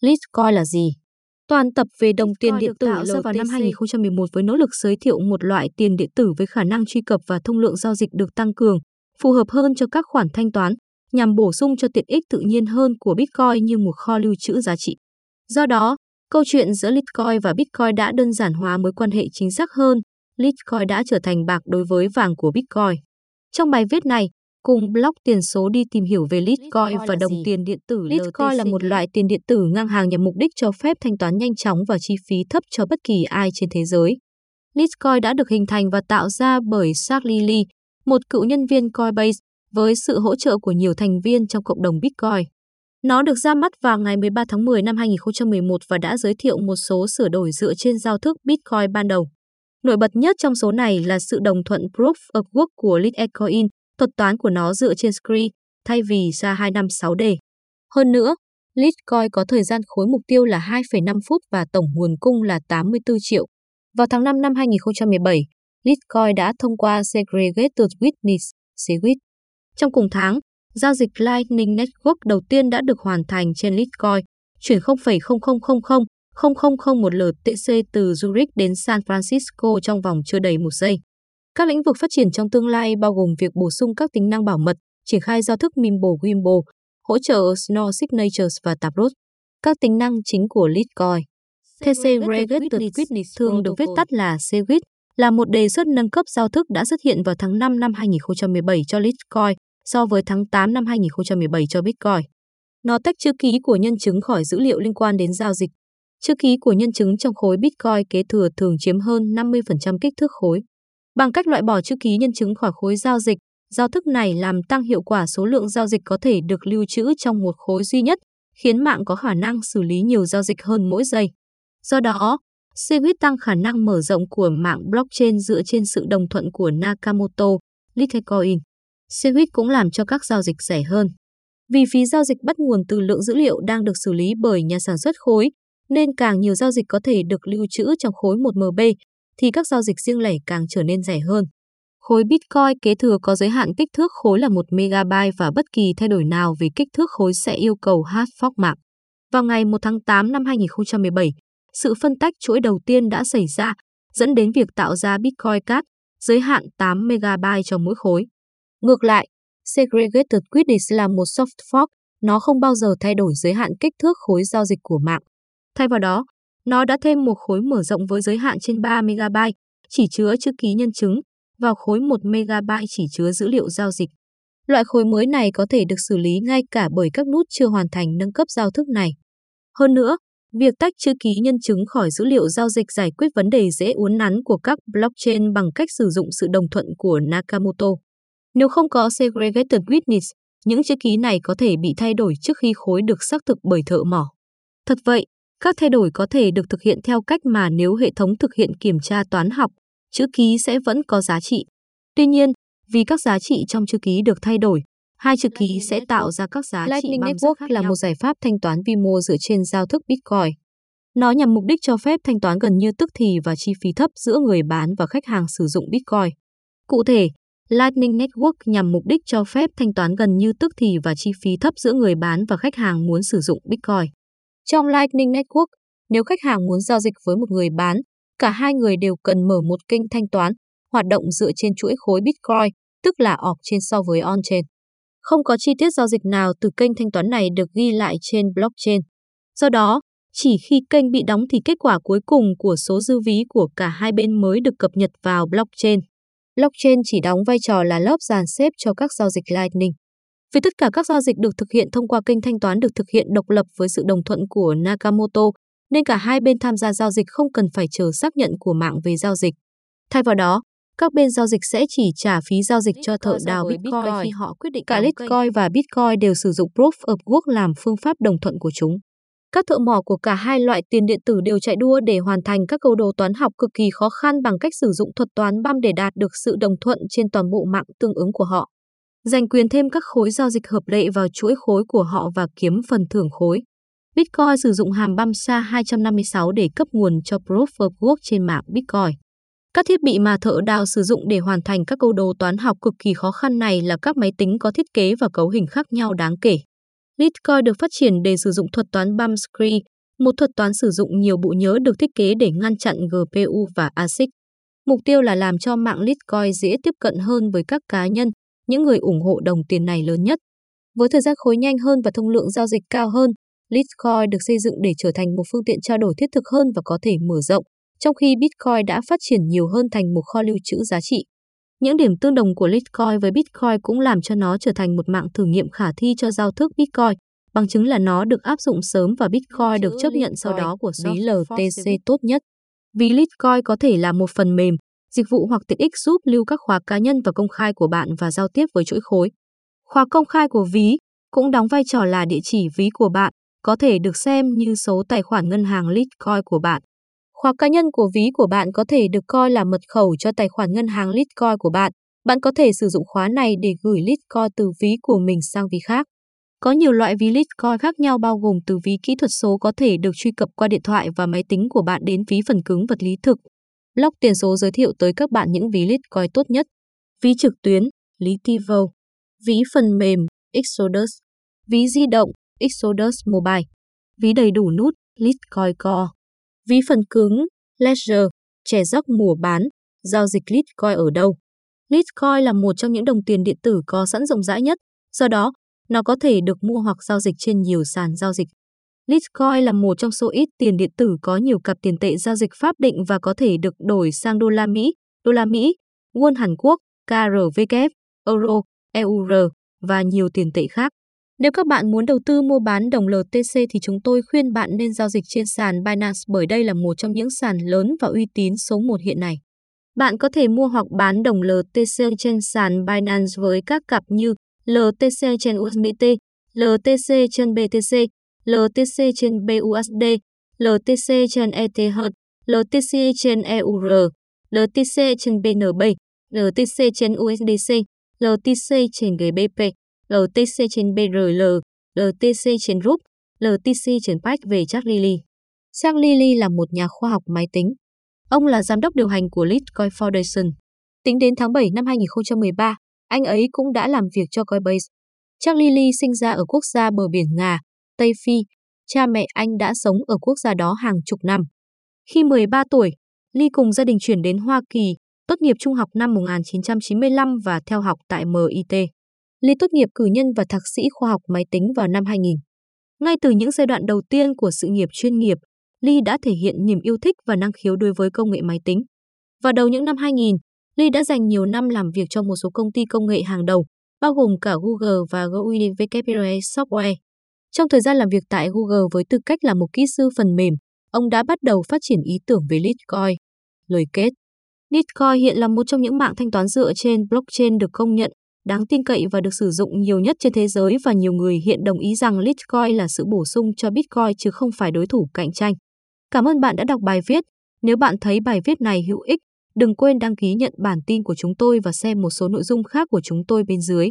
Litecoin là gì? Toàn tập về đồng tiền điện tử ra vào năm 2011 với nỗ lực giới thiệu một loại tiền điện tử với khả năng truy cập và thông lượng giao dịch được tăng cường, phù hợp hơn cho các khoản thanh toán, nhằm bổ sung cho tiện ích tự nhiên hơn của Bitcoin như một kho lưu trữ giá trị. Do đó, câu chuyện giữa Litecoin và Bitcoin đã đơn giản hóa mối quan hệ chính xác hơn. Litecoin đã trở thành bạc đối với vàng của Bitcoin. Trong bài viết này, cùng blog tiền số đi tìm hiểu về Litecoin và đồng tiền điện tử. Litecoin là một loại tiền điện tử ngang hàng nhằm mục đích cho phép thanh toán nhanh chóng và chi phí thấp cho bất kỳ ai trên thế giới. Litecoin đã được hình thành và tạo ra bởi Charlie Lee, một cựu nhân viên Coinbase, với sự hỗ trợ của nhiều thành viên trong cộng đồng Bitcoin. Nó được ra mắt vào ngày 13 tháng 10 năm 2011 và đã giới thiệu một số sửa đổi dựa trên giao thức Bitcoin ban đầu. Nổi bật nhất trong số này là sự đồng thuận Proof of Work của Litecoin, thuật toán của nó dựa trên Scree thay vì ra 256D. Hơn nữa, Litecoin có thời gian khối mục tiêu là 2,5 phút và tổng nguồn cung là 84 triệu. Vào tháng 5 năm 2017, Litecoin đã thông qua Segregated Witness, SegWit. Trong cùng tháng, giao dịch Lightning Network đầu tiên đã được hoàn thành trên Litecoin, chuyển 0,00000001 LTC từ Zurich đến San Francisco trong vòng chưa đầy một giây. Các lĩnh vực phát triển trong tương lai bao gồm việc bổ sung các tính năng bảo mật, triển khai giao thức Mimble Wimble, hỗ trợ Snore Signatures và Taproot. Các tính năng chính của Litecoin. TC Regulated Witness thường được viết tắt là CWIT, là một đề xuất nâng cấp giao thức đã xuất hiện vào tháng 5 năm 2017 cho Litecoin so với tháng 8 năm 2017 cho Bitcoin. Nó tách chữ ký của nhân chứng khỏi dữ liệu liên quan đến giao dịch. Chữ ký của nhân chứng trong khối Bitcoin kế thừa thường chiếm hơn 50% kích thước khối. Bằng cách loại bỏ chữ ký nhân chứng khỏi khối giao dịch, giao thức này làm tăng hiệu quả số lượng giao dịch có thể được lưu trữ trong một khối duy nhất, khiến mạng có khả năng xử lý nhiều giao dịch hơn mỗi giây. Do đó, Segwit tăng khả năng mở rộng của mạng blockchain dựa trên sự đồng thuận của Nakamoto, Litecoin. Segwit cũng làm cho các giao dịch rẻ hơn. Vì phí giao dịch bắt nguồn từ lượng dữ liệu đang được xử lý bởi nhà sản xuất khối, nên càng nhiều giao dịch có thể được lưu trữ trong khối 1MB, thì các giao dịch riêng lẻ càng trở nên rẻ hơn. Khối Bitcoin kế thừa có giới hạn kích thước khối là 1 MB và bất kỳ thay đổi nào về kích thước khối sẽ yêu cầu hard fork mạng. Vào ngày 1 tháng 8 năm 2017, sự phân tách chuỗi đầu tiên đã xảy ra, dẫn đến việc tạo ra Bitcoin Cat, giới hạn 8 MB cho mỗi khối. Ngược lại, Segregated Quidditch là một soft fork, nó không bao giờ thay đổi giới hạn kích thước khối giao dịch của mạng. Thay vào đó, nó đã thêm một khối mở rộng với giới hạn trên 3 MB, chỉ chứa chữ ký nhân chứng, vào khối 1 MB chỉ chứa dữ liệu giao dịch. Loại khối mới này có thể được xử lý ngay cả bởi các nút chưa hoàn thành nâng cấp giao thức này. Hơn nữa, việc tách chữ ký nhân chứng khỏi dữ liệu giao dịch giải quyết vấn đề dễ uốn nắn của các blockchain bằng cách sử dụng sự đồng thuận của Nakamoto. Nếu không có Segregated Witness, những chữ ký này có thể bị thay đổi trước khi khối được xác thực bởi thợ mỏ. Thật vậy, các thay đổi có thể được thực hiện theo cách mà nếu hệ thống thực hiện kiểm tra toán học, chữ ký sẽ vẫn có giá trị. Tuy nhiên, vì các giá trị trong chữ ký được thay đổi, hai chữ ký sẽ tạo ra các giá trị bằng Network là một giải pháp thanh toán vi mô dựa trên giao thức Bitcoin. Nó nhằm mục đích cho phép thanh toán gần như tức thì và chi phí thấp giữa người bán và khách hàng sử dụng Bitcoin. Cụ thể, Lightning Network nhằm mục đích cho phép thanh toán gần như tức thì và chi phí thấp giữa người bán và khách hàng muốn sử dụng Bitcoin. Trong Lightning Network, nếu khách hàng muốn giao dịch với một người bán, cả hai người đều cần mở một kênh thanh toán, hoạt động dựa trên chuỗi khối Bitcoin, tức là off-chain so với on-chain. Không có chi tiết giao dịch nào từ kênh thanh toán này được ghi lại trên blockchain. Do đó, chỉ khi kênh bị đóng thì kết quả cuối cùng của số dư ví của cả hai bên mới được cập nhật vào blockchain. Blockchain chỉ đóng vai trò là lớp dàn xếp cho các giao dịch Lightning. Vì tất cả các giao dịch được thực hiện thông qua kênh thanh toán được thực hiện độc lập với sự đồng thuận của Nakamoto, nên cả hai bên tham gia giao dịch không cần phải chờ xác nhận của mạng về giao dịch. Thay vào đó, các bên giao dịch sẽ chỉ trả phí giao dịch cho thợ đào Bitcoin, khi họ quyết định cả Litecoin và Bitcoin đều sử dụng Proof of Work làm phương pháp đồng thuận của chúng. Các thợ mỏ của cả hai loại tiền điện tử đều chạy đua để hoàn thành các câu đồ toán học cực kỳ khó khăn bằng cách sử dụng thuật toán băm để đạt được sự đồng thuận trên toàn bộ mạng tương ứng của họ giành quyền thêm các khối giao dịch hợp lệ vào chuỗi khối của họ và kiếm phần thưởng khối. Bitcoin sử dụng hàm băm SHA 256 để cấp nguồn cho Proof of Work trên mạng Bitcoin. Các thiết bị mà thợ đào sử dụng để hoàn thành các câu đồ toán học cực kỳ khó khăn này là các máy tính có thiết kế và cấu hình khác nhau đáng kể. Bitcoin được phát triển để sử dụng thuật toán Bumscree, một thuật toán sử dụng nhiều bộ nhớ được thiết kế để ngăn chặn GPU và ASIC. Mục tiêu là làm cho mạng Bitcoin dễ tiếp cận hơn với các cá nhân, những người ủng hộ đồng tiền này lớn nhất. Với thời gian khối nhanh hơn và thông lượng giao dịch cao hơn, Litecoin được xây dựng để trở thành một phương tiện trao đổi thiết thực hơn và có thể mở rộng, trong khi Bitcoin đã phát triển nhiều hơn thành một kho lưu trữ giá trị. Những điểm tương đồng của Litecoin với Bitcoin cũng làm cho nó trở thành một mạng thử nghiệm khả thi cho giao thức Bitcoin, bằng chứng là nó được áp dụng sớm và Bitcoin được chấp nhận sau đó của ví LTC tốt nhất. Ví Litecoin có thể là một phần mềm, dịch vụ hoặc tiện ích giúp lưu các khóa cá nhân và công khai của bạn và giao tiếp với chuỗi khối. Khóa công khai của ví cũng đóng vai trò là địa chỉ ví của bạn, có thể được xem như số tài khoản ngân hàng Litecoin của bạn. Khóa cá nhân của ví của bạn có thể được coi là mật khẩu cho tài khoản ngân hàng Litecoin của bạn. Bạn có thể sử dụng khóa này để gửi Litecoin từ ví của mình sang ví khác. Có nhiều loại ví Litecoin khác nhau bao gồm từ ví kỹ thuật số có thể được truy cập qua điện thoại và máy tính của bạn đến ví phần cứng vật lý thực. Blog tiền số giới thiệu tới các bạn những ví Litecoin tốt nhất. Ví trực tuyến, Litivo. Ví phần mềm, Exodus. Ví di động, Exodus Mobile. Ví đầy đủ nút, Litecoin Core. Ví phần cứng, Ledger, trẻ giấc mùa bán, giao dịch Litecoin ở đâu? Litecoin là một trong những đồng tiền điện tử có sẵn rộng rãi nhất, do đó, nó có thể được mua hoặc giao dịch trên nhiều sàn giao dịch. Litecoin là một trong số ít tiền điện tử có nhiều cặp tiền tệ giao dịch pháp định và có thể được đổi sang đô la Mỹ, đô la Mỹ, won Hàn Quốc, KRW, euro, EUR và nhiều tiền tệ khác. Nếu các bạn muốn đầu tư mua bán đồng LTC thì chúng tôi khuyên bạn nên giao dịch trên sàn Binance bởi đây là một trong những sàn lớn và uy tín số 1 hiện nay. Bạn có thể mua hoặc bán đồng LTC trên sàn Binance với các cặp như LTC trên USDT, LTC trên BTC, LTC trên BUSD, LTC trên ETH, LTC trên EUR, LTC trên BNB, LTC trên USDC, LTC trên GBP. LTC trên BRL, LTC trên RUP, LTC trên PAC về Jack Lilly. Jack Lilly là một nhà khoa học máy tính. Ông là giám đốc điều hành của Litecoin Foundation. Tính đến tháng 7 năm 2013, anh ấy cũng đã làm việc cho Coinbase. Jack Lilly sinh ra ở quốc gia bờ biển Nga, Tây Phi. Cha mẹ anh đã sống ở quốc gia đó hàng chục năm. Khi 13 tuổi, Lee cùng gia đình chuyển đến Hoa Kỳ, tốt nghiệp trung học năm 1995 và theo học tại MIT. Lee tốt nghiệp cử nhân và thạc sĩ khoa học máy tính vào năm 2000. Ngay từ những giai đoạn đầu tiên của sự nghiệp chuyên nghiệp, Lee đã thể hiện niềm yêu thích và năng khiếu đối với công nghệ máy tính. Vào đầu những năm 2000, Lee đã dành nhiều năm làm việc cho một số công ty công nghệ hàng đầu, bao gồm cả Google và GUI Software. Trong thời gian làm việc tại Google với tư cách là một kỹ sư phần mềm, ông đã bắt đầu phát triển ý tưởng về Litecoin. Lời kết Litecoin hiện là một trong những mạng thanh toán dựa trên blockchain được công nhận đáng tin cậy và được sử dụng nhiều nhất trên thế giới và nhiều người hiện đồng ý rằng Litecoin là sự bổ sung cho Bitcoin chứ không phải đối thủ cạnh tranh. Cảm ơn bạn đã đọc bài viết. Nếu bạn thấy bài viết này hữu ích, đừng quên đăng ký nhận bản tin của chúng tôi và xem một số nội dung khác của chúng tôi bên dưới.